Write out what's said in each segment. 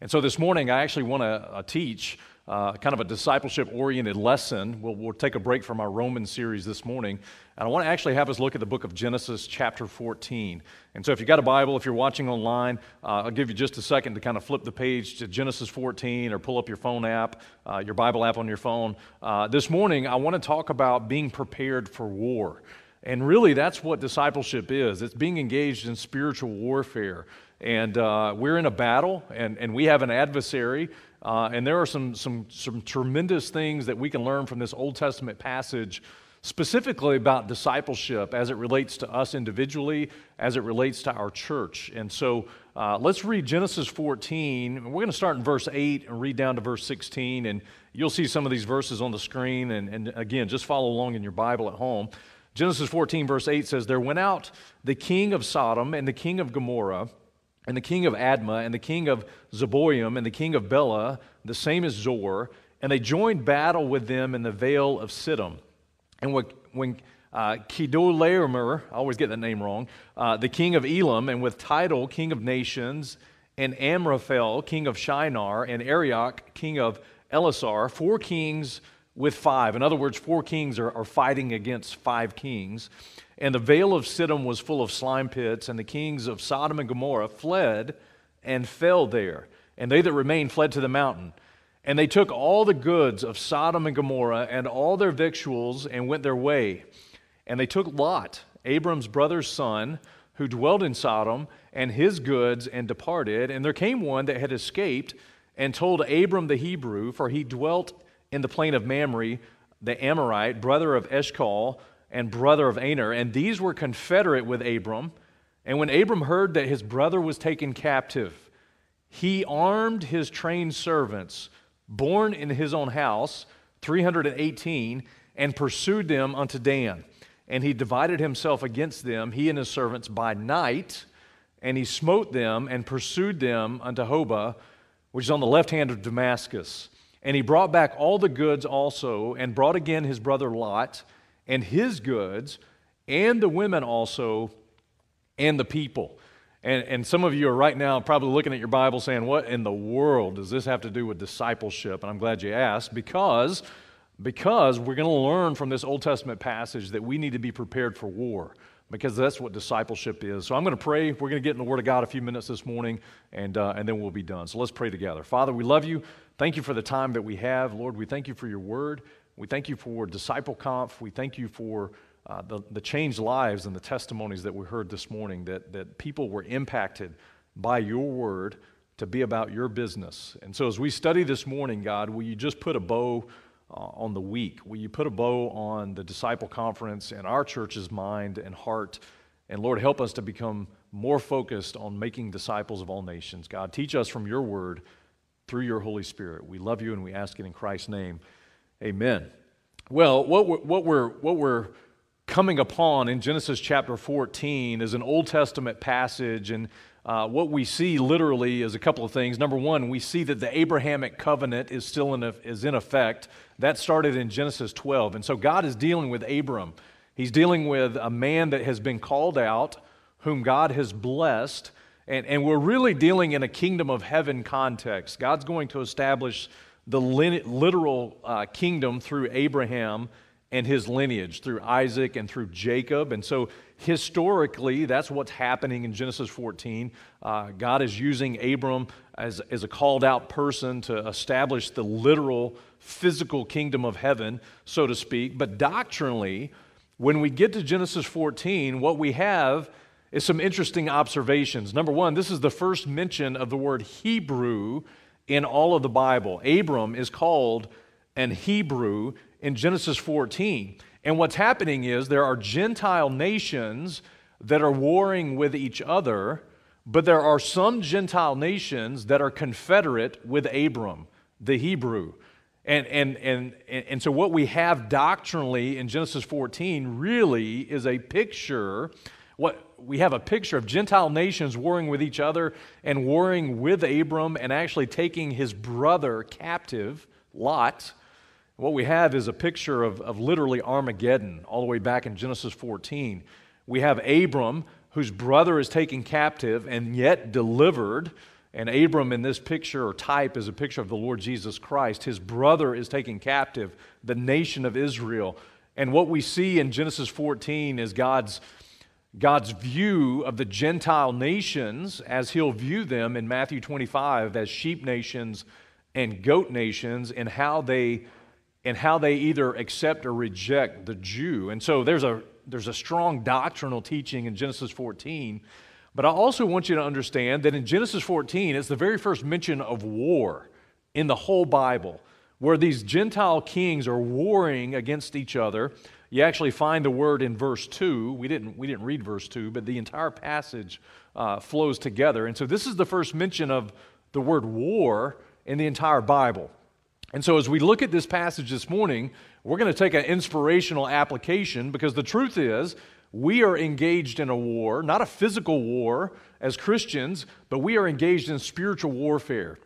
And so this morning, I actually want to uh, teach uh, kind of a discipleship oriented lesson. We'll, we'll take a break from our Roman series this morning. And I want to actually have us look at the book of Genesis, chapter 14. And so if you've got a Bible, if you're watching online, uh, I'll give you just a second to kind of flip the page to Genesis 14 or pull up your phone app, uh, your Bible app on your phone. Uh, this morning, I want to talk about being prepared for war. And really, that's what discipleship is it's being engaged in spiritual warfare. And uh, we're in a battle, and, and we have an adversary. Uh, and there are some, some, some tremendous things that we can learn from this Old Testament passage, specifically about discipleship as it relates to us individually, as it relates to our church. And so uh, let's read Genesis 14. We're going to start in verse 8 and read down to verse 16. And you'll see some of these verses on the screen. And, and again, just follow along in your Bible at home. Genesis 14, verse 8 says, There went out the king of Sodom and the king of Gomorrah, and the king of Admah, and the king of Zeboim, and the king of Bela, the same as Zoar, and they joined battle with them in the vale of Siddim. And when, when uh, I always get that name wrong, uh, the king of Elam, and with Tidal, king of nations, and Amraphel, king of Shinar, and Arioch, king of Ellasar, four kings with five. In other words, four kings are, are fighting against five kings. And the vale of Siddim was full of slime pits, and the kings of Sodom and Gomorrah fled and fell there. And they that remained fled to the mountain. And they took all the goods of Sodom and Gomorrah and all their victuals and went their way. And they took Lot, Abram's brother's son, who dwelt in Sodom, and his goods, and departed. And there came one that had escaped and told Abram the Hebrew, for he dwelt in the plain of Mamre, the Amorite, brother of Eshcol and brother of Aner, and these were confederate with Abram. And when Abram heard that his brother was taken captive, he armed his trained servants, born in his own house, 318, and pursued them unto Dan. And he divided himself against them, he and his servants, by night, and he smote them and pursued them unto Hobah, which is on the left hand of Damascus. And he brought back all the goods also, and brought again his brother Lot, and his goods, and the women also, and the people. And, and some of you are right now probably looking at your Bible saying, What in the world does this have to do with discipleship? And I'm glad you asked because, because we're going to learn from this Old Testament passage that we need to be prepared for war because that's what discipleship is. So I'm going to pray. We're going to get in the Word of God a few minutes this morning, and, uh, and then we'll be done. So let's pray together. Father, we love you. Thank you for the time that we have. Lord, we thank you for your Word. We thank you for Disciple Conf. We thank you for uh, the, the changed lives and the testimonies that we heard this morning, that, that people were impacted by your Word to be about your business. And so as we study this morning, God, will you just put a bow uh, on the week? Will you put a bow on the disciple conference and our church's mind and heart? And Lord, help us to become more focused on making disciples of all nations. God, teach us from your word through your Holy Spirit. We love you and we ask it in Christ's name. Amen. Well, what we're, what we're, what we're coming upon in Genesis chapter 14 is an Old Testament passage, and uh, what we see literally is a couple of things. Number one, we see that the Abrahamic covenant is still in, is in effect. That started in Genesis 12. And so God is dealing with Abram. He's dealing with a man that has been called out, whom God has blessed. And, and we're really dealing in a kingdom of heaven context. God's going to establish the literal uh, kingdom through Abraham and his lineage through Isaac and through Jacob. And so, historically, that's what's happening in Genesis 14. Uh, God is using Abram as, as a called out person to establish the literal physical kingdom of heaven, so to speak. But doctrinally, when we get to Genesis 14, what we have is some interesting observations. Number one, this is the first mention of the word Hebrew in all of the Bible. Abram is called an Hebrew in Genesis 14. And what's happening is there are Gentile nations that are warring with each other, but there are some Gentile nations that are confederate with Abram, the Hebrew. And, and, and, and so, what we have doctrinally in Genesis 14 really is a picture. What we have a picture of Gentile nations warring with each other and warring with Abram and actually taking his brother captive, Lot, what we have is a picture of, of literally Armageddon, all the way back in Genesis 14. We have Abram, whose brother is taken captive and yet delivered. And Abram in this picture or type is a picture of the Lord Jesus Christ. His brother is taken captive, the nation of Israel. And what we see in Genesis 14 is God's, God's view of the Gentile nations as he'll view them in Matthew 25 as sheep nations and goat nations and how they and how they either accept or reject the Jew. And so there's a there's a strong doctrinal teaching in Genesis 14 but I also want you to understand that in Genesis 14, it's the very first mention of war in the whole Bible, where these Gentile kings are warring against each other. You actually find the word in verse 2. We didn't, we didn't read verse 2, but the entire passage uh, flows together. And so this is the first mention of the word war in the entire Bible. And so as we look at this passage this morning, we're going to take an inspirational application because the truth is we are engaged in a war, not a physical war as Christians, but we are engaged in spiritual warfare.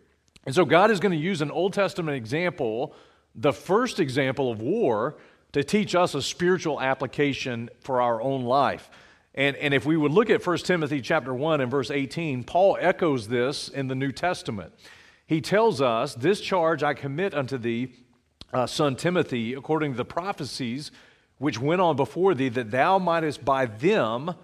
And so God is going to use an Old Testament example, the first example of war, to teach us a spiritual application for our own life. And, and if we would look at 1 Timothy chapter 1 and verse 18, Paul echoes this in the New Testament. He tells us, This charge I commit unto thee, uh, son Timothy, according to the prophecies which went on before thee, that thou mightest by them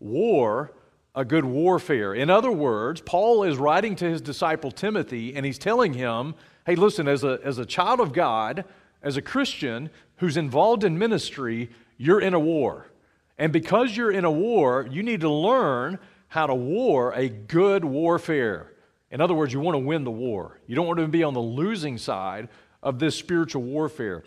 war a good warfare. In other words, Paul is writing to his disciple Timothy, and he's telling him, hey, listen, as a, as a child of God, as a Christian who's involved in ministry, you're in a war. And because you're in a war, you need to learn how to war a good warfare. In other words, you want to win the war. You don't want to be on the losing side of this spiritual warfare.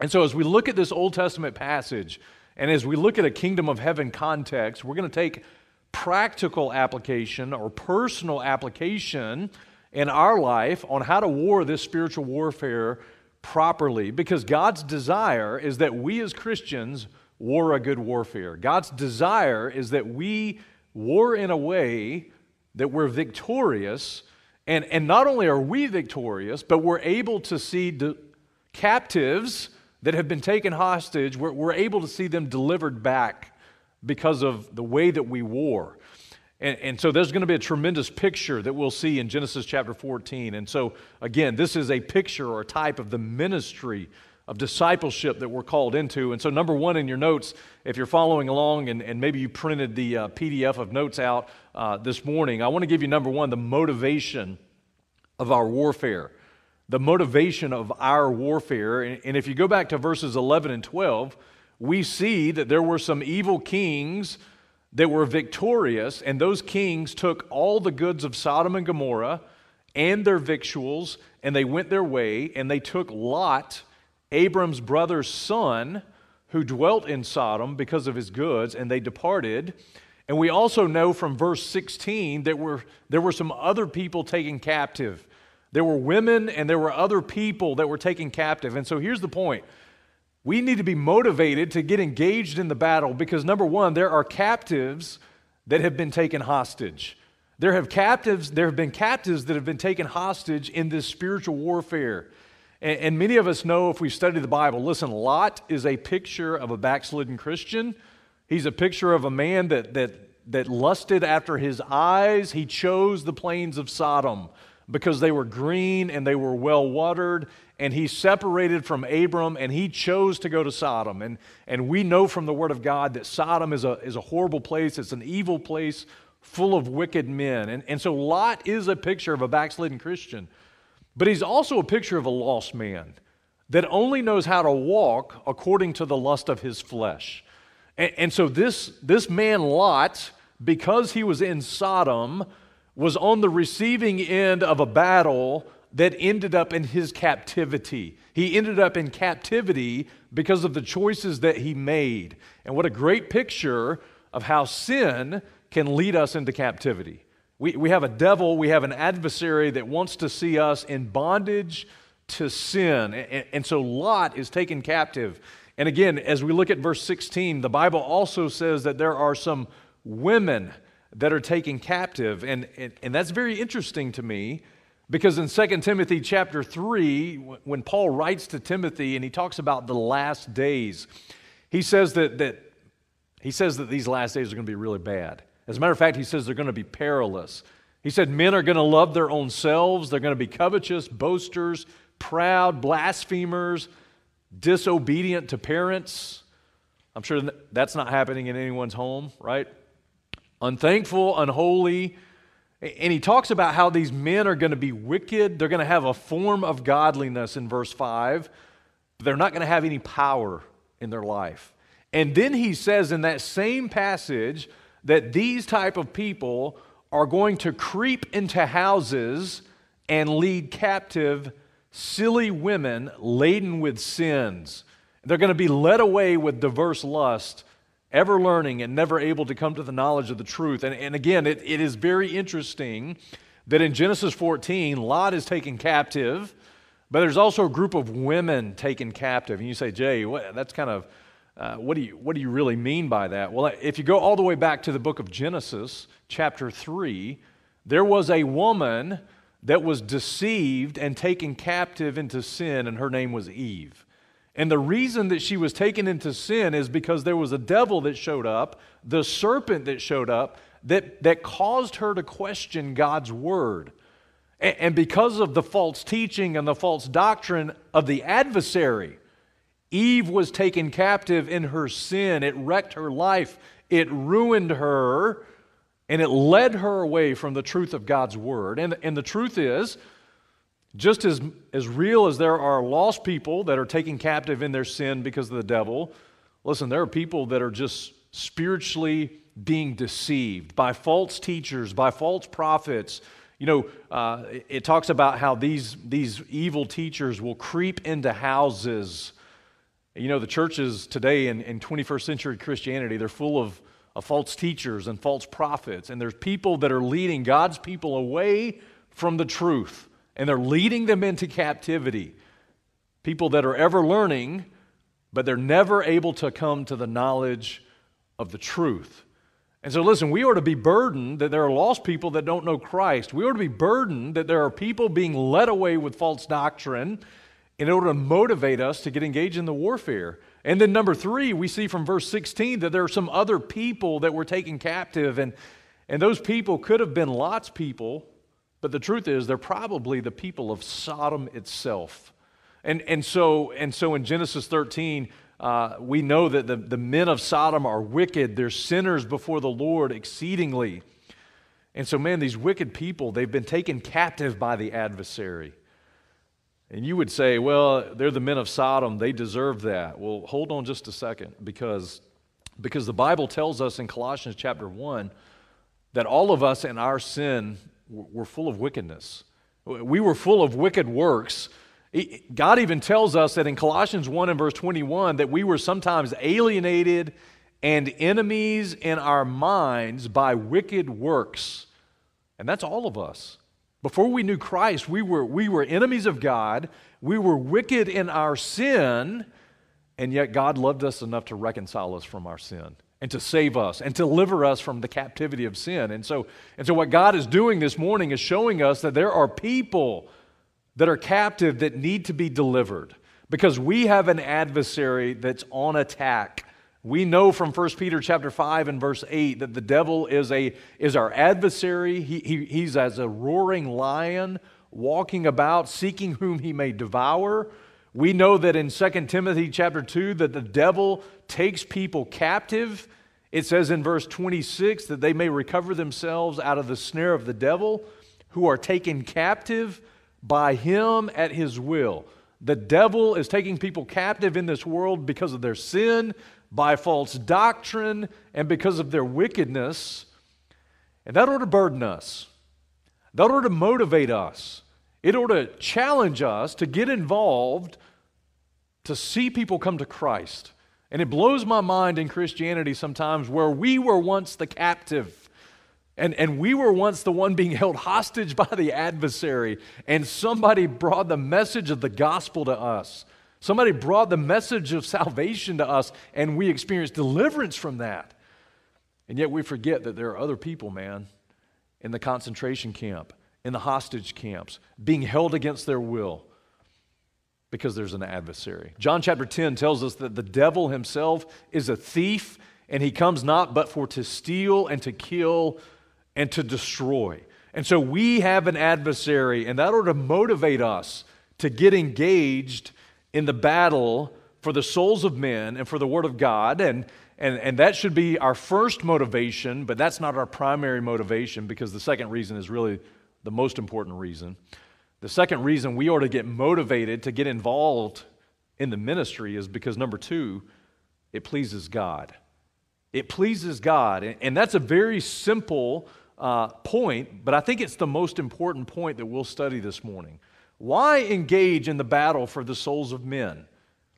And so, as we look at this Old Testament passage, and as we look at a kingdom of heaven context, we're going to take practical application or personal application in our life on how to war this spiritual warfare properly because God's desire is that we as Christians war a good warfare. God's desire is that we war in a way that we're victorious. And, and not only are we victorious, but we're able to see de- captives that have been taken hostage, we're, we're able to see them delivered back because of the way that we war. And, and, so there's going to be a tremendous picture that we'll see in Genesis chapter 14. And so, again, this is a picture or a type of the ministry of discipleship that we're called into. And so, number one in your notes, if you're following along and, and maybe you printed the uh, PDF of notes out uh, this morning, I want to give you number one, the motivation of our warfare the motivation of our warfare. And if you go back to verses 11 and 12, we see that there were some evil kings that were victorious, and those kings took all the goods of Sodom and Gomorrah and their victuals, and they went their way, and they took Lot, Abram's brother's son, who dwelt in Sodom because of his goods, and they departed. And we also know from verse 16 that were, there were some other people taken captive. There were women and there were other people that were taken captive. And so here's the point we need to be motivated to get engaged in the battle because, number one, there are captives that have been taken hostage. There have captives, there have been captives that have been taken hostage in this spiritual warfare. And, and many of us know if we study the Bible, listen, Lot is a picture of a backslidden Christian. He's a picture of a man that, that, that lusted after his eyes. He chose the plains of Sodom because they were green and they were well watered. And he separated from Abram and he chose to go to Sodom. And, and we know from the Word of God that Sodom is a, is a horrible place, it's an evil place full of wicked men. And, and so Lot is a picture of a backslidden Christian, but he's also a picture of a lost man that only knows how to walk according to the lust of his flesh. And, and so this, this man, Lot, because he was in Sodom, was on the receiving end of a battle that ended up in his captivity. He ended up in captivity because of the choices that he made. And what a great picture of how sin can lead us into captivity. We, we have a devil, we have an adversary that wants to see us in bondage to sin. And, and so Lot is taken captive. And again, as we look at verse 16, the Bible also says that there are some women that are taken captive. And, and, and that's very interesting to me because in 2 Timothy chapter 3, when Paul writes to Timothy and he talks about the last days, he says that, that, he says that these last days are going to be really bad. As a matter of fact, he says they're going to be perilous. He said men are going to love their own selves, they're going to be covetous, boasters, proud, blasphemers, disobedient to parents. I'm sure that's not happening in anyone's home, right? Unthankful, unholy. And he talks about how these men are going to be wicked. They're going to have a form of godliness in verse 5. But they're not going to have any power in their life. And then he says in that same passage that these type of people are going to creep into houses and lead captive silly women laden with sins. They're going to be led away with diverse lust, ever learning and never able to come to the knowledge of the truth. And, and again, it, it is very interesting that in Genesis 14, Lot is taken captive, but there's also a group of women taken captive. And you say, Jay, what, that's kind of, uh, what, do you, what do you really mean by that? Well, if you go all the way back to the book of Genesis, chapter 3, there was a woman that was deceived and taken captive into sin, and her name was Eve. And the reason that she was taken into sin is because there was a devil that showed up, the serpent that showed up, that, that caused her to question God's word. And, and because of the false teaching and the false doctrine of the adversary, Eve was taken captive in her sin. It wrecked her life, it ruined her, and it led her away from the truth of God's word. And, and the truth is, just as, as real as there are lost people that are taken captive in their sin because of the devil, listen, there are people that are just spiritually being deceived by false teachers, by false prophets. You know, uh, it talks about how these, these evil teachers will creep into houses. You know, the churches today in, in 21st century Christianity, they're full of, of false teachers and false prophets. And there's people that are leading God's people away from the truth and they're leading them into captivity. People that are ever learning, but they're never able to come to the knowledge of the truth. And so, listen, we ought to be burdened that there are lost people that don't know Christ. We ought to be burdened that there are people being led away with false doctrine in order to motivate us to get engaged in the warfare. And then, number three, we see from verse 16 that there are some other people that were taken captive, and, and those people could have been Lot's people but the truth is, they're probably the people of Sodom itself. And, and, so, and so in Genesis 13, uh, we know that the, the men of Sodom are wicked. They're sinners before the Lord exceedingly. And so, man, these wicked people, they've been taken captive by the adversary. And you would say, well, they're the men of Sodom. They deserve that. Well, hold on just a second because, because the Bible tells us in Colossians chapter 1 that all of us in our sin were full of wickedness. We were full of wicked works. God even tells us that in Colossians 1 and verse 21 that we were sometimes alienated and enemies in our minds by wicked works. And that's all of us. Before we knew Christ, we were, we were enemies of God. We were wicked in our sin, and yet God loved us enough to reconcile us from our sin and to save us and to deliver us from the captivity of sin. And so, and so what God is doing this morning is showing us that there are people that are captive that need to be delivered because we have an adversary that's on attack. We know from 1 Peter chapter 5 and verse 8 that the devil is, a, is our adversary. He, he, he's as a roaring lion walking about, seeking whom he may devour. We know that in 2 Timothy chapter 2 that the devil takes people captive. It says in verse 26 that they may recover themselves out of the snare of the devil, who are taken captive by him at his will. The devil is taking people captive in this world because of their sin, by false doctrine, and because of their wickedness. And that ought to burden us. That ought to motivate us. It ought to challenge us to get involved to see people come to Christ. And it blows my mind in Christianity sometimes where we were once the captive. And, and we were once the one being held hostage by the adversary, and somebody brought the message of the gospel to us. Somebody brought the message of salvation to us, and we experienced deliverance from that. And yet we forget that there are other people, man, in the concentration camp, in the hostage camps, being held against their will because there's an adversary. John chapter 10 tells us that the devil himself is a thief and he comes not but for to steal and to kill and to destroy. And so we have an adversary, and that ought to motivate us to get engaged in the battle for the souls of men and for the Word of God. And, and, and that should be our first motivation, but that's not our primary motivation because the second reason is really the most important reason. The second reason we ought to get motivated to get involved in the ministry is because, number two, it pleases God. It pleases God. And that's a very simple uh, point, but I think it's the most important point that we'll study this morning. Why engage in the battle for the souls of men?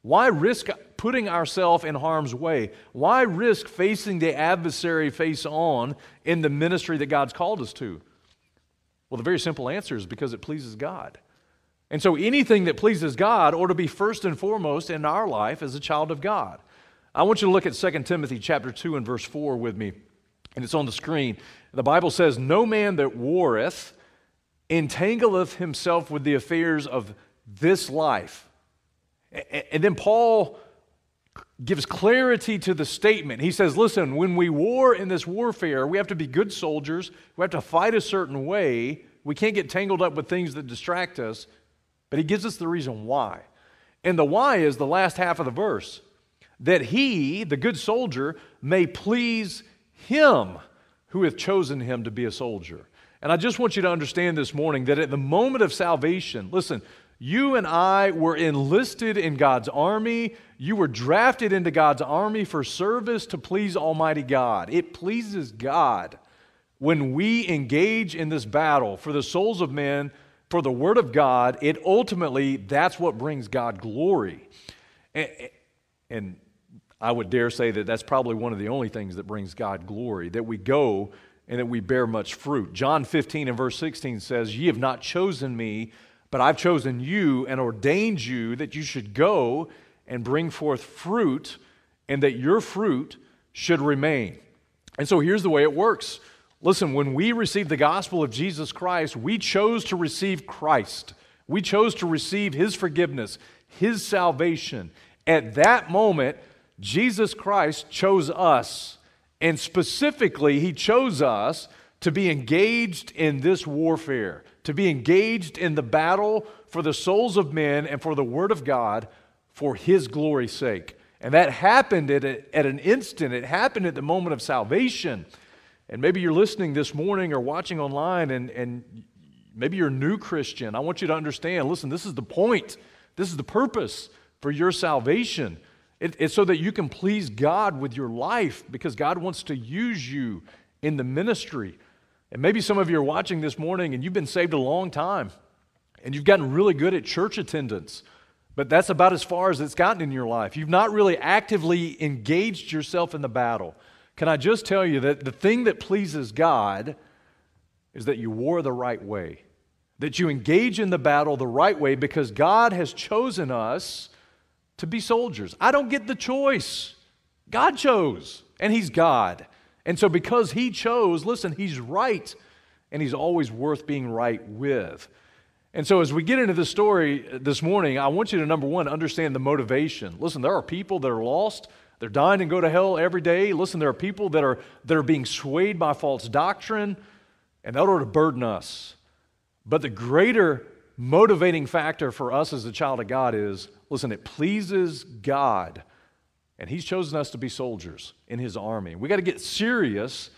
Why risk putting ourselves in harm's way? Why risk facing the adversary face on in the ministry that God's called us to? Well, the very simple answer is because it pleases God. And so anything that pleases God ought to be first and foremost in our life as a child of God. I want you to look at 2 Timothy chapter 2 and verse 4 with me. And it's on the screen. The Bible says, No man that warreth entangleth himself with the affairs of this life. And then Paul gives clarity to the statement. He says, Listen, when we war in this warfare, we have to be good soldiers. We have to fight a certain way. We can't get tangled up with things that distract us. But he gives us the reason why. And the why is the last half of the verse that he, the good soldier, may please him who hath chosen him to be a soldier. And I just want you to understand this morning that at the moment of salvation, listen, you and I were enlisted in God's army. You were drafted into God's army for service to please Almighty God. It pleases God when we engage in this battle for the souls of men, for the Word of God. It ultimately, that's what brings God glory. And, and I would dare say that that's probably one of the only things that brings God glory, that we go and that we bear much fruit. John 15 and verse 16 says, Ye have not chosen me but I've chosen you and ordained you that you should go and bring forth fruit, and that your fruit should remain. And so here's the way it works. Listen, when we receive the gospel of Jesus Christ, we chose to receive Christ. We chose to receive his forgiveness, his salvation. At that moment, Jesus Christ chose us. And specifically, he chose us to be engaged in this warfare to be engaged in the battle for the souls of men and for the Word of God for His glory's sake. And that happened at, a, at an instant, it happened at the moment of salvation. And maybe you're listening this morning or watching online, and, and maybe you're a new Christian. I want you to understand listen, this is the point, this is the purpose for your salvation. It, it's so that you can please God with your life because God wants to use you in the ministry. And maybe some of you are watching this morning and you've been saved a long time and you've gotten really good at church attendance, but that's about as far as it's gotten in your life. You've not really actively engaged yourself in the battle. Can I just tell you that the thing that pleases God is that you war the right way, that you engage in the battle the right way because God has chosen us to be soldiers. I don't get the choice. God chose, and He's God. And so, because he chose, listen, he's right, and he's always worth being right with. And so, as we get into the story this morning, I want you to, number one, understand the motivation. Listen, there are people that are lost. They're dying and go to hell every day. Listen, there are people that are, that are being swayed by false doctrine, and that ought to burden us. But the greater motivating factor for us as a child of God is listen, it pleases God and He's chosen us to be soldiers in His army. We got to get serious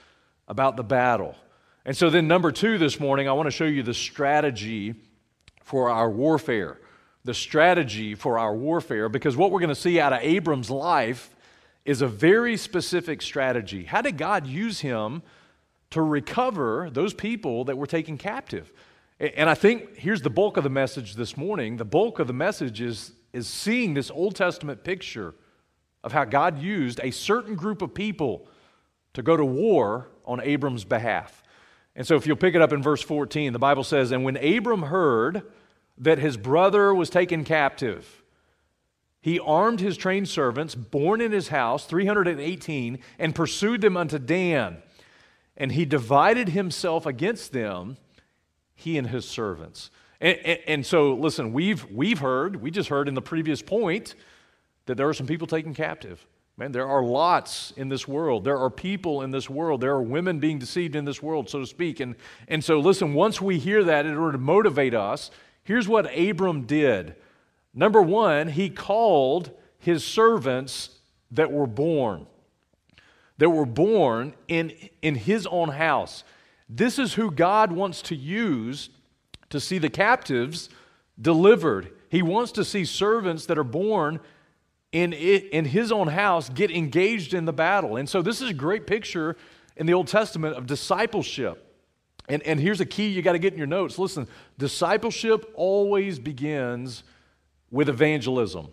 about the battle. And so, then, number two this morning, I want to show you the strategy for our warfare. The strategy for our warfare, because what we're going to see out of Abram's life is a very specific strategy. How did God use him to recover those people that were taken captive? And I think here's the bulk of the message this morning. The bulk of the message is, is seeing this Old Testament picture of how God used a certain group of people to go to war on Abram's behalf. And so, if you'll pick it up in verse 14, the Bible says, And when Abram heard that his brother was taken captive, he armed his trained servants, born in his house, 318, and pursued them unto Dan. And he divided himself against them, he and his servants. And, and, and so, listen, we've, we've heard, we just heard in the previous point, that there are some people taken captive. Man, there are lots in this world. There are people in this world. There are women being deceived in this world, so to speak. And, and so, listen, once we hear that, in order to motivate us, here's what Abram did. Number one, he called his servants that were born, that were born in, in his own house. This is who God wants to use to see the captives delivered. He wants to see servants that are born in, in his own house get engaged in the battle. And so this is a great picture in the Old Testament of discipleship. And, and here's a key you got to get in your notes. Listen, discipleship always begins with evangelism.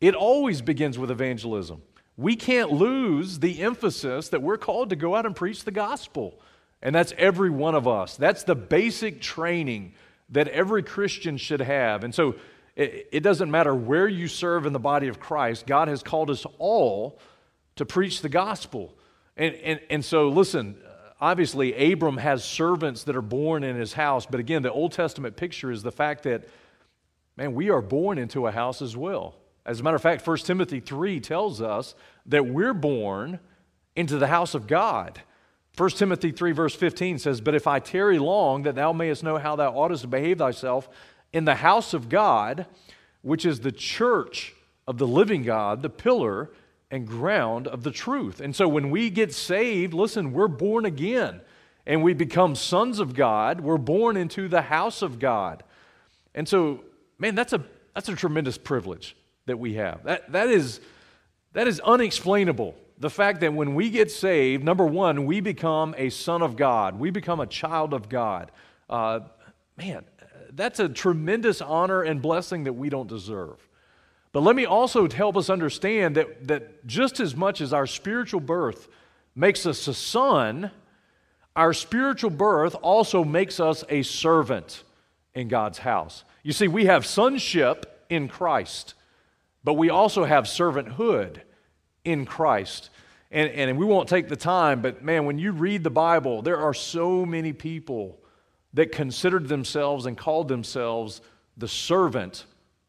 It always begins with evangelism. We can't lose the emphasis that we're called to go out and preach the gospel. And that's every one of us. That's the basic training that every Christian should have. And so it, it doesn't matter where you serve in the body of Christ, God has called us all to preach the gospel. And, and, and so, listen, obviously, Abram has servants that are born in his house. But again, the Old Testament picture is the fact that, man, we are born into a house as well. As a matter of fact, 1 Timothy 3 tells us that we're born into the house of God. 1 Timothy 3, verse 15 says, But if I tarry long, that thou mayest know how thou oughtest to behave thyself in the house of God, which is the church of the living God, the pillar and ground of the truth. And so when we get saved, listen, we're born again and we become sons of God. We're born into the house of God. And so, man, that's a, that's a tremendous privilege that we have. That, that, is, that is unexplainable. The fact that when we get saved, number one, we become a son of God, we become a child of God. Uh, man, that's a tremendous honor and blessing that we don't deserve. But let me also help us understand that, that just as much as our spiritual birth makes us a son, our spiritual birth also makes us a servant in God's house. You see, we have sonship in Christ, but we also have servanthood in Christ. And, and we won't take the time, but man, when you read the Bible, there are so many people that considered themselves and called themselves the servant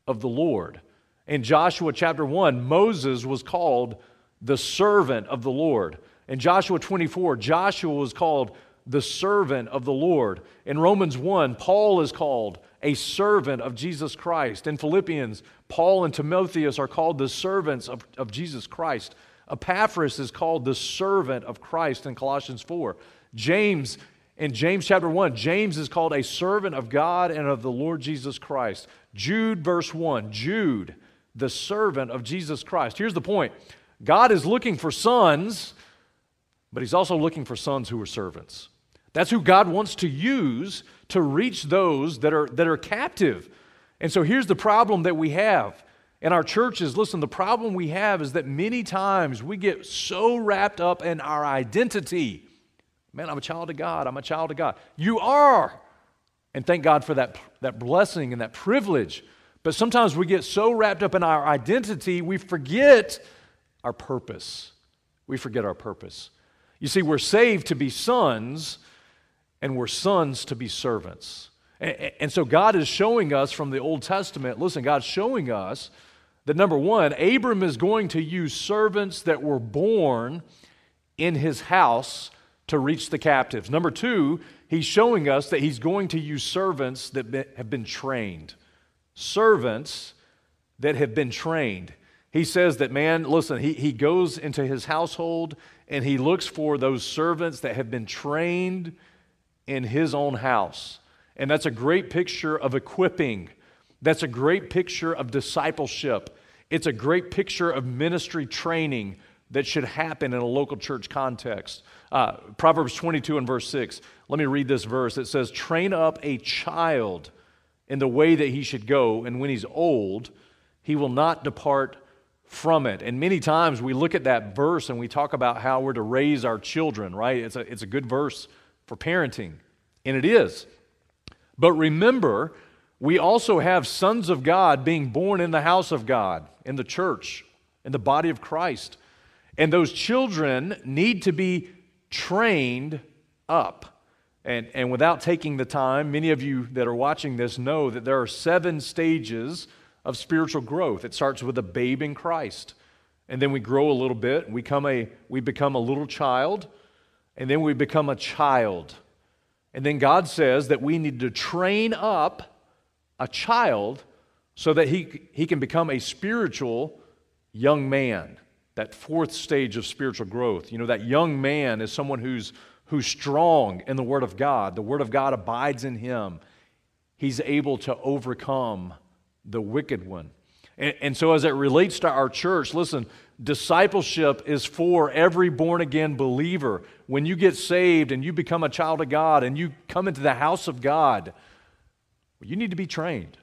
of the Lord. In Joshua chapter 1, Moses was called the servant of the Lord. In Joshua 24, Joshua was called the servant of the Lord. In Romans 1, Paul is called a servant of Jesus Christ. In Philippians, Paul and Timotheus are called the servants of, of Jesus Christ. Epaphras is called the servant of Christ in Colossians 4. James in James chapter 1, James is called a servant of God and of the Lord Jesus Christ. Jude, verse 1, Jude, the servant of Jesus Christ. Here's the point God is looking for sons, but He's also looking for sons who are servants. That's who God wants to use to reach those that are, that are captive. And so here's the problem that we have in our churches. Listen, the problem we have is that many times we get so wrapped up in our identity Man, I'm a child of God. I'm a child of God. You are. And thank God for that, that blessing and that privilege. But sometimes we get so wrapped up in our identity, we forget our purpose. We forget our purpose. You see, we're saved to be sons, and we're sons to be servants. And, and so God is showing us from the Old Testament listen, God's showing us that number one, Abram is going to use servants that were born in his house to reach the captives. Number two, he's showing us that he's going to use servants that have been trained. Servants that have been trained. He says that, man, listen, he, he goes into his household and he looks for those servants that have been trained in his own house. And that's a great picture of equipping. That's a great picture of discipleship. It's a great picture of ministry training that should happen in a local church context. Uh, Proverbs 22 and verse 6. Let me read this verse. It says, Train up a child in the way that he should go, and when he's old, he will not depart from it. And many times we look at that verse and we talk about how we're to raise our children, right? It's a, it's a good verse for parenting, and it is. But remember, we also have sons of God being born in the house of God, in the church, in the body of Christ. And those children need to be trained up. And, and without taking the time, many of you that are watching this know that there are seven stages of spiritual growth. It starts with a babe in Christ. and then we grow a little bit, we become a, we become a little child, and then we become a child. And then God says that we need to train up a child so that he, he can become a spiritual young man, that fourth stage of spiritual growth. You know, that young man is someone who's, who's strong in the Word of God. The Word of God abides in him. He's able to overcome the wicked one. And, and so, as it relates to our church, listen, discipleship is for every born again believer. When you get saved and you become a child of God and you come into the house of God, you need to be trained.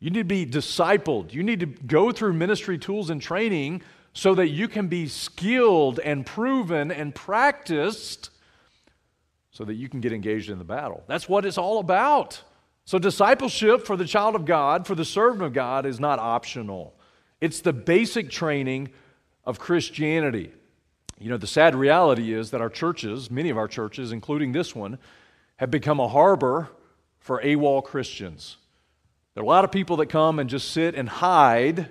You need to be discipled. You need to go through ministry tools and training so that you can be skilled and proven and practiced so that you can get engaged in the battle. That's what it's all about. So, discipleship for the child of God, for the servant of God, is not optional. It's the basic training of Christianity. You know, the sad reality is that our churches, many of our churches, including this one, have become a harbor for AWOL Christians. There are a lot of people that come and just sit and hide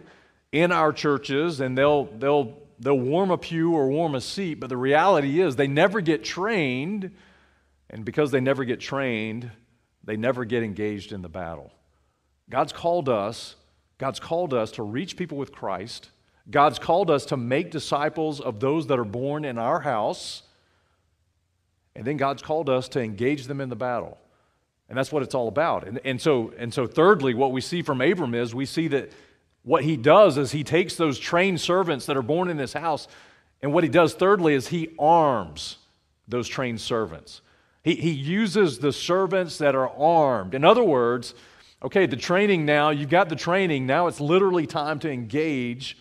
in our churches and they'll, they'll, they'll warm a pew or warm a seat, but the reality is they never get trained, and because they never get trained, they never get engaged in the battle. God's called us, God's called us to reach people with Christ. God's called us to make disciples of those that are born in our house. And then God's called us to engage them in the battle. And that's what it's all about. And, and, so, and so, thirdly, what we see from Abram is we see that what he does is he takes those trained servants that are born in his house, and what he does, thirdly, is he arms those trained servants. He, he uses the servants that are armed. In other words, okay, the training now, you've got the training, now it's literally time to engage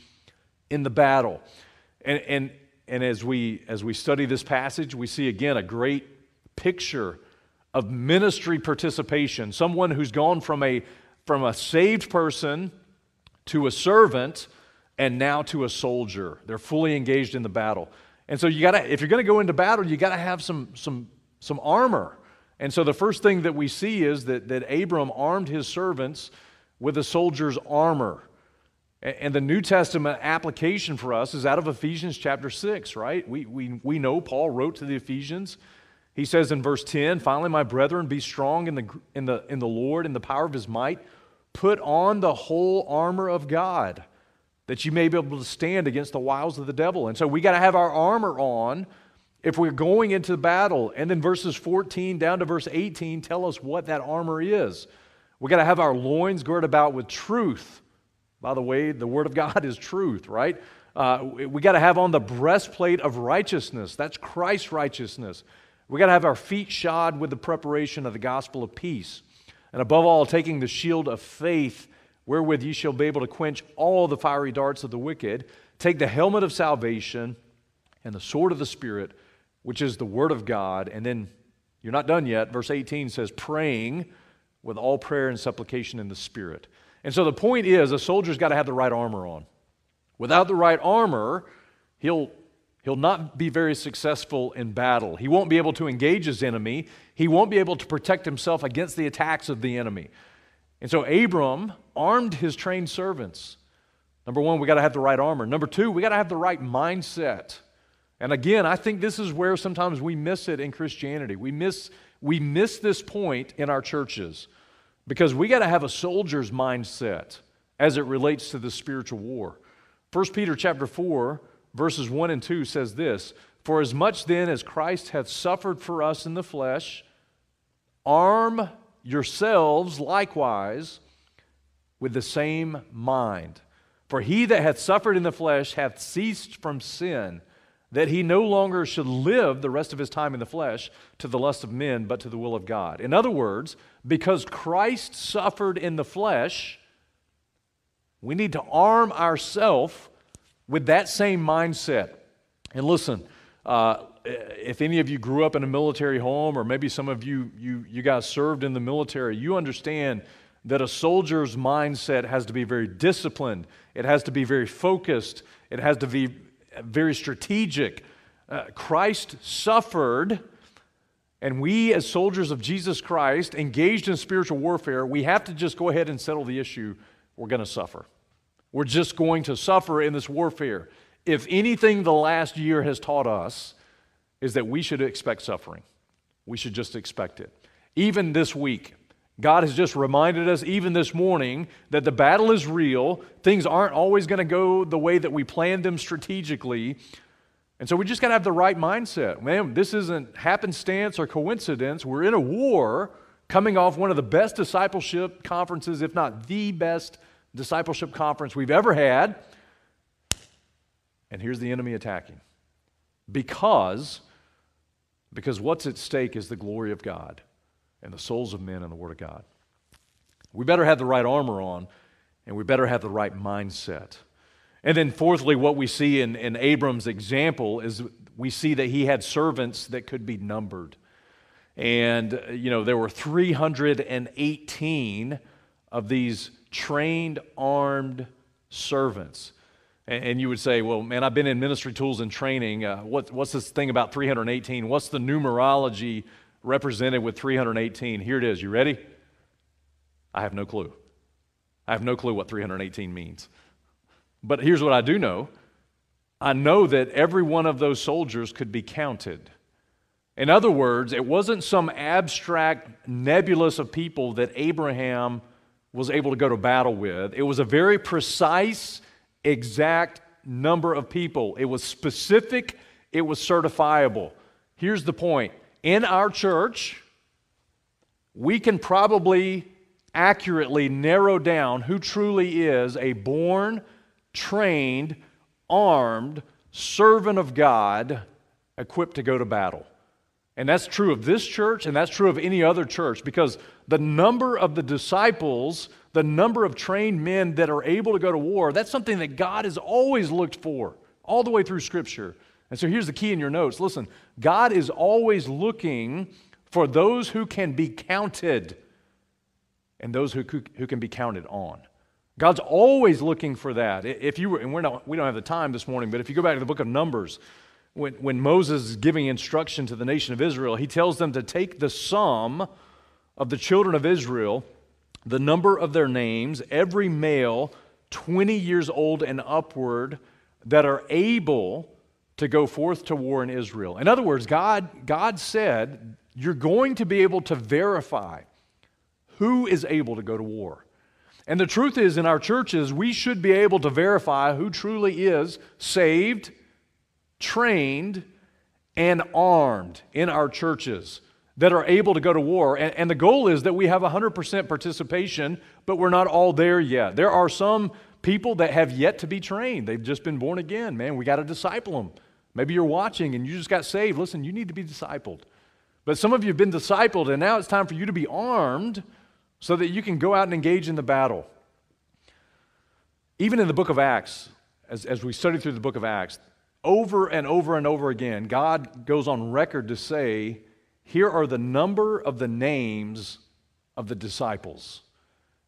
in the battle. And, and, and as, we, as we study this passage, we see again a great picture of ministry participation. Someone who's gone from a, from a saved person to a servant and now to a soldier. They're fully engaged in the battle. And so you gotta, if you're gonna go into battle, you gotta have some, some, some armor. And so the first thing that we see is that, that Abram armed his servants with a soldier's armor. And the New Testament application for us is out of Ephesians chapter 6, right? We, we, we know Paul wrote to the Ephesians he says in verse 10 Finally, my brethren, be strong in the, in, the, in the Lord, in the power of his might. Put on the whole armor of God, that you may be able to stand against the wiles of the devil. And so we got to have our armor on if we're going into battle. And then verses 14 down to verse 18 tell us what that armor is. We got to have our loins girded about with truth. By the way, the Word of God is truth, right? Uh, we got to have on the breastplate of righteousness. That's Christ's righteousness. We got to have our feet shod with the preparation of the gospel of peace. And above all, taking the shield of faith, wherewith ye shall be able to quench all the fiery darts of the wicked. Take the helmet of salvation and the sword of the Spirit, which is the word of God. And then you're not done yet. Verse 18 says, praying with all prayer and supplication in the Spirit. And so the point is, a soldier's got to have the right armor on. Without the right armor, he'll He'll not be very successful in battle. He won't be able to engage his enemy. He won't be able to protect himself against the attacks of the enemy. And so Abram armed his trained servants. Number one, we got to have the right armor. Number two, we got to have the right mindset. And again, I think this is where sometimes we miss it in Christianity. We miss, we miss this point in our churches because we got to have a soldier's mindset as it relates to the spiritual war. 1 Peter chapter 4 verses 1 and 2 says this For as much then as Christ hath suffered for us in the flesh, arm yourselves likewise with the same mind. For he that hath suffered in the flesh hath ceased from sin, that he no longer should live the rest of his time in the flesh to the lust of men, but to the will of God. In other words, because Christ suffered in the flesh, we need to arm ourselves with that same mindset. And listen, uh, if any of you grew up in a military home, or maybe some of you, you, you guys served in the military, you understand that a soldier's mindset has to be very disciplined, it has to be very focused, it has to be very strategic. Uh, Christ suffered, and we, as soldiers of Jesus Christ, engaged in spiritual warfare, we have to just go ahead and settle the issue. We're going to suffer. We're just going to suffer in this warfare. if anything the last year has taught us, is that we should expect suffering. We should just expect it. Even this week, God has just reminded us, even this morning, that the battle is real. Things aren't always going to go the way that we planned them strategically. And so we just got to have the right mindset. Man, this isn't happenstance or coincidence. We're in a war coming off one of the best discipleship conferences, if not the best discipleship conference we've ever had. And here's the enemy attacking. Because, because what's at stake is the glory of God and the souls of men and the Word of God. We better have the right armor on, and we better have the right mindset. And then, fourthly, what we see in, in Abram's example is we see that he had servants that could be numbered. And, you know, there were 318 of these trained, armed servants. And, you would say, well, man, I've been in ministry tools and training. Uh, what, what's this thing about 318? What's the numerology represented with 318? Here it is. You ready? I have no clue. I have no clue what 318 means. But here's what I do know I know that every one of those soldiers could be counted. In other words, it wasn't some abstract nebulous of people that Abraham was able to go to battle with. It was a very precise, exact number of people. It was specific, it was certifiable. Here's the point in our church, we can probably accurately narrow down who truly is a born trained, armed servant of God equipped to go to battle. And that's true of this church, and that's true of any other church, because the number of the disciples, the number of trained men that are able to go to war, that's something that God has always looked for, all the way through Scripture. And so here's the key in your notes listen, God is always looking for those who can be counted and those who, who can be counted on. God's always looking for that. If you were, and we're not, we don't have the time this morning, but if you go back to the book of Numbers, when, when Moses is giving instruction to the nation of Israel, he tells them to take the sum of the children of Israel, the number of their names, every male 20 years old and upward that are able to go forth to war in Israel. In other words, God, God said, You're going to be able to verify who is able to go to war. And the truth is, in our churches, we should be able to verify who truly is saved, trained, and armed in our churches that are able to go to war. And, and, the goal is that we have 100% participation, but we're not all there yet. There are some people that have yet to be trained. They've just been born again. Man, we got to disciple them. Maybe you're watching and you just got saved. Listen, you need to be discipled. But some of you have been discipled, and now it's time for you to be armed so that you can go out and engage in the battle. Even in the book of Acts, as, as we study through the book of Acts, over and over and over again, God goes on record to say, Here are the number of the names of the disciples.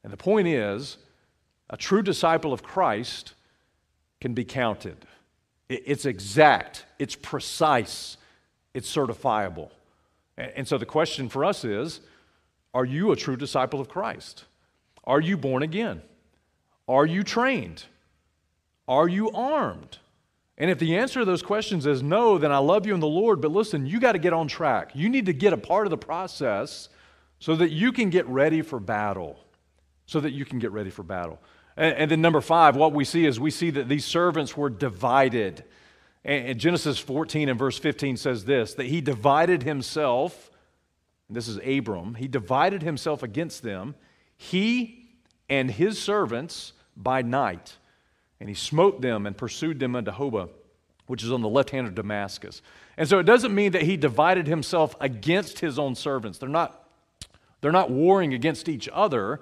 And the point is, a true disciple of Christ can be counted. It's exact, it's precise, it's certifiable. And so the question for us is are you a true disciple of Christ? Are you born again? Are you trained? Are you armed? And if the answer to those questions is no, then I love you in the Lord, but listen, you got to get on track. You need to get a part of the process so that you can get ready for battle. So that you can get ready for battle. And, and then, number five, what we see is we see that these servants were divided. And, and Genesis 14 and verse 15 says this that he divided himself this is Abram, he divided himself against them, he and his servants by night. And he smote them and pursued them unto Hobah, which is on the left hand of Damascus. And so it doesn't mean that he divided himself against his own servants. They're not, they're not warring against each other.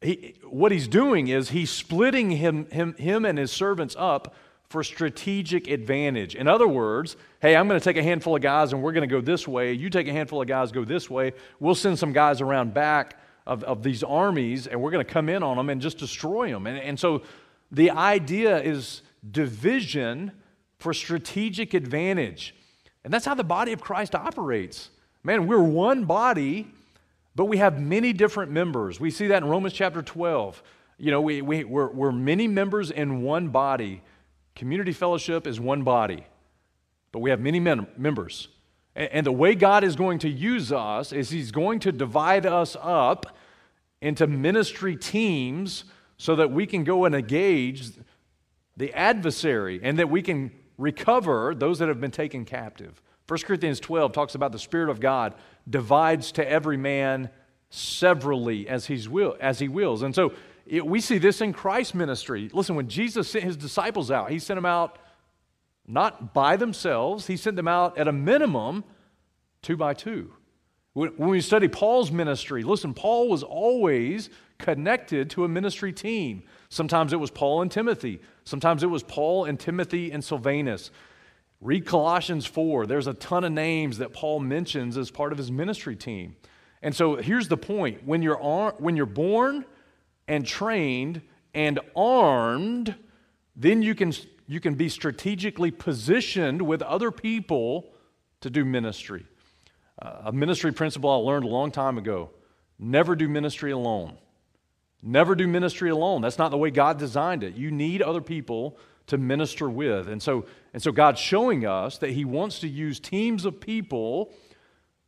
He, what he's doing is he's splitting him, him, him and his servants up for strategic advantage. In other words, hey, I'm going to take a handful of guys and we're going to go this way. You take a handful of guys, go this way. We'll send some guys around back of, of these armies and we're going to come in on them and just destroy them. And, and so the idea is division for strategic advantage. And that's how the body of Christ operates. Man, we're one body, but we have many different members. We see that in Romans chapter 12. You know, we, we, we're, we're many members in one body Community fellowship is one body, but we have many mem- members. And, and the way God is going to use us is He's going to divide us up into ministry teams so that we can go and engage the adversary and that we can recover those that have been taken captive. 1 Corinthians 12 talks about the Spirit of God divides to every man severally as, he's will, as he wills. And so it, we see this in Christ's ministry. Listen, when Jesus sent his disciples out, he sent them out not by themselves, he sent them out at a minimum two by two. When, when we study Paul's ministry, listen, Paul was always connected to a ministry team. Sometimes it was Paul and Timothy, sometimes it was Paul and Timothy and Silvanus. Read Colossians 4. There's a ton of names that Paul mentions as part of his ministry team. And so here's the point when you're, when you're born and trained and armed, then you can, you can be strategically positioned with other people to do ministry. Uh, a ministry principle I learned a long time ago never do ministry alone. Never do ministry alone. That's not the way God designed it. You need other people to minister with. And so, and so God's showing us that He wants to use teams of people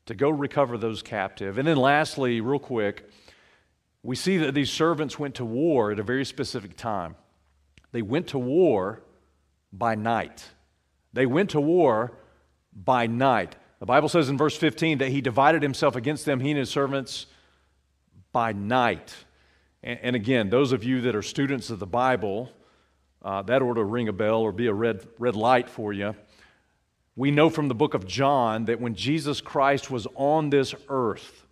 to go recover those captive. And then, lastly, real quick, we see that these servants went to war at a very specific time. They went to war by night. They went to war by night. The Bible says in verse 15 that he divided himself against them, he and his servants, by night. And, and again, those of you that are students of the Bible, uh, that ought to ring a bell or be a red, red light for you. We know from the book of John that when Jesus Christ was on this earth,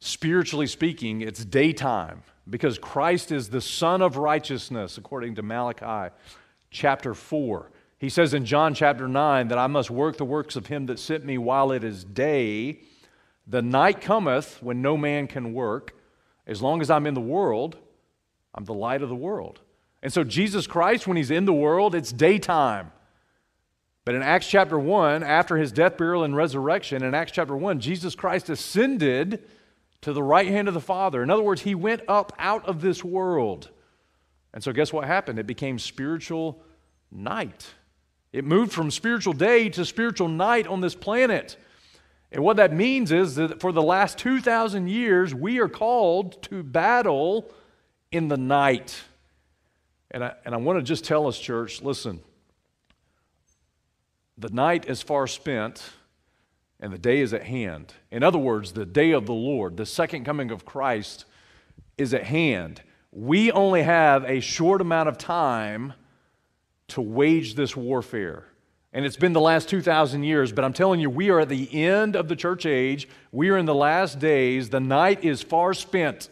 spiritually speaking, it's daytime because Christ is the Sun of righteousness, according to Malachi chapter 4. He says in John chapter 9 that I must work the works of him that sent me while it is day. The night cometh when no man can work. As long as I'm in the world, I'm the light of the world. And so, Jesus Christ, when he's in the world, it's daytime. But in Acts chapter 1, after his death, burial, and resurrection, in Acts chapter 1, Jesus Christ ascended to the right hand of the Father. In other words, he went up out of this world. And so, guess what happened? It became spiritual night. It moved from spiritual day to spiritual night on this planet. And what that means is that for the last 2,000 years, we are called to battle in the night. And I, and I want to just tell us, church, listen, the night is far spent and the day is at hand. In other words, the day of the Lord, the second coming of Christ, is at hand. We only have a short amount of time to wage this warfare. And it's been the last 2,000 years, but I'm telling you, we are at the end of the church age. We are in the last days. The night is far spent.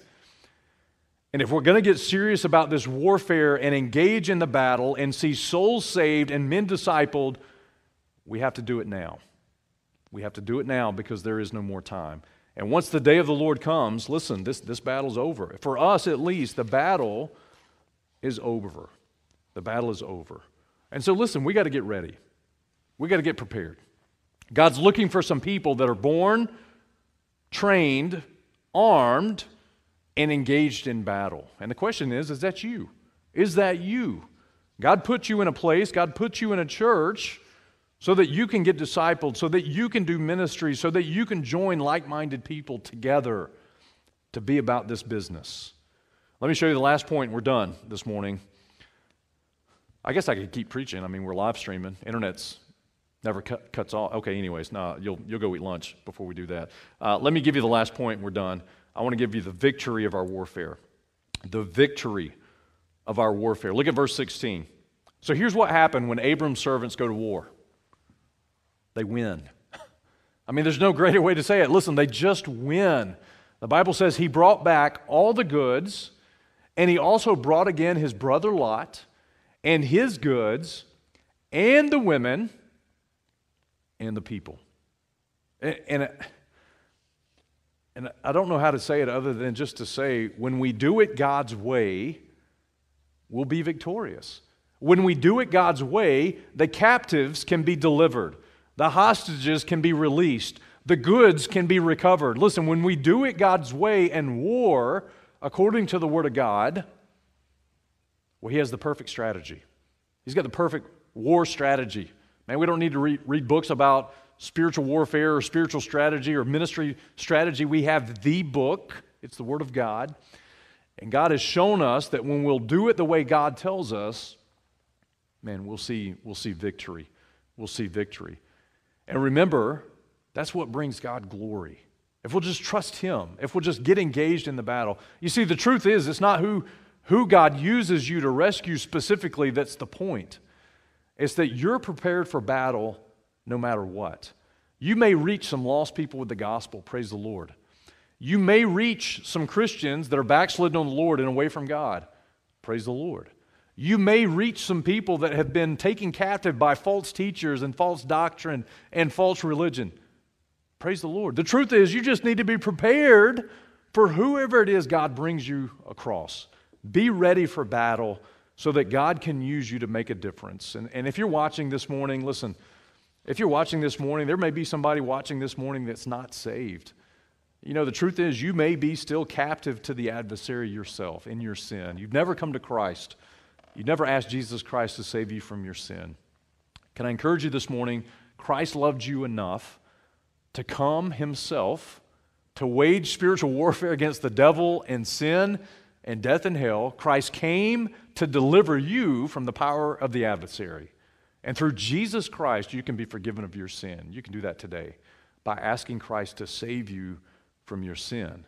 And if we're going to get serious about this warfare and engage in the battle and see souls saved and men discipled, we have to do it now. We have to do it now because there is no more time. And once the day of the Lord comes, listen, this, this battle's over. For us, at least, the battle is over. The battle is over. And so, listen, we got to get ready. We got to get prepared. God's looking for some people that are born, trained, armed, and engaged in battle. And the question is is that you? Is that you? God put you in a place, God put you in a church so that you can get discipled, so that you can do ministry, so that you can join like minded people together to be about this business. Let me show you the last point. We're done this morning. I guess I could keep preaching. I mean, we're live streaming, internet's never cut, cuts off. Okay, anyways, no, you'll, you'll go eat lunch before we do that. Uh, let me give you the last point. We're done. I want to give you the victory of our warfare. The victory of our warfare. Look at verse 16. So here's what happened when Abram's servants go to war they win. I mean, there's no greater way to say it. Listen, they just win. The Bible says he brought back all the goods, and he also brought again his brother Lot and his goods, and the women, and the people. And, and uh, and I don't know how to say it other than just to say when we do it God's way, we'll be victorious. When we do it God's way, the captives can be delivered, the hostages can be released, the goods can be recovered. Listen, when we do it God's way and war, according to the Word of God, well, He has the perfect strategy. He's got the perfect war strategy. Man, we don't need to read, read books about spiritual warfare or spiritual strategy or ministry strategy. We have the book, it's the Word of God. And God has shown us that when we'll do it the way God tells us, man, we'll see, we'll see victory. We'll see victory. And remember, that's what brings God glory. If we'll just trust Him, if we'll just get engaged in the battle. You see, the truth is, it's not who, who God uses you to rescue specifically that's the point. It's that you're prepared for battle no matter what. You may reach some lost people with the gospel, praise the Lord. You may reach some Christians that are backslidden on the Lord and away from God, praise the Lord. You may reach some people that have been taken captive by false teachers and false doctrine and false religion. Praise the Lord. The truth is, you just need to be prepared for whoever it is God brings you across. Be ready for battle so that God can use you to make a difference. And, and if you're watching this morning, listen, if you're watching this morning, there may be somebody watching this morning that's not saved. You know, the truth is, you may be still captive to the adversary yourself in your sin. You've never come to Christ. you've never asked Jesus Christ to save you from your sin. Can I encourage you this morning? Christ loved you enough to come himself to wage spiritual warfare against the devil and sin and death and hell. Christ came to deliver you from the power of the adversary. And through Jesus Christ, you can be forgiven of your sin. You can do that today by asking Christ to save you from your sin.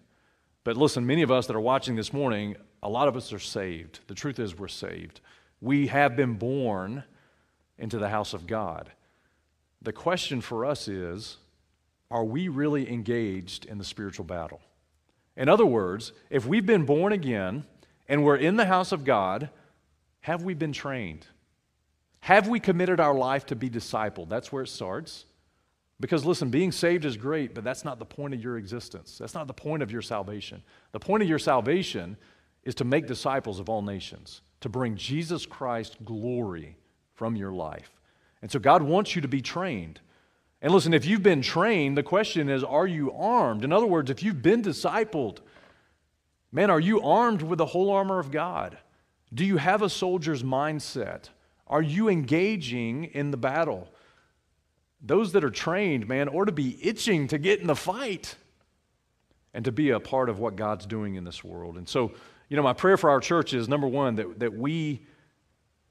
But listen, many of us that are watching this morning a lot of us are saved. The truth is, we're saved. We have been born into the house of God. The question for us is are we really engaged in the spiritual battle? In other words, if we've been born again and we're in the house of God, have we been trained? Have we committed our life to be discipled? That's where it starts. Because listen, being saved is great, but that's not the point of your existence. That's not the point of your salvation. The point of your salvation is to make disciples of all nations, to bring Jesus Christ glory from your life. And so God wants you to be trained. And listen, if you've been trained, the question is, are you armed? In other words, if you've been discipled, man, are you armed with the whole armor of God? Do you have a soldier's mindset? Are you engaging in the battle? Those that are trained, man, ought to be itching to get in the fight and to be a part of what God's doing in this world. And so, you know, my prayer for our church is number one, that, that we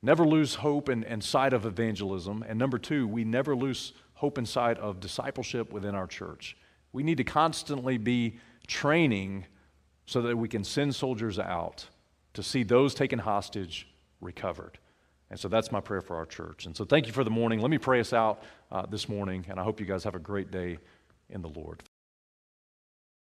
never lose hope and, and sight of evangelism. And number two, we never lose hope and sight of discipleship within our church. We need to constantly be training so that we can send soldiers out to see those taken hostage recovered. And so that's my prayer for our church. And so thank you for the morning. Let me pray us out uh, this morning, and I hope you guys have a great day in the Lord.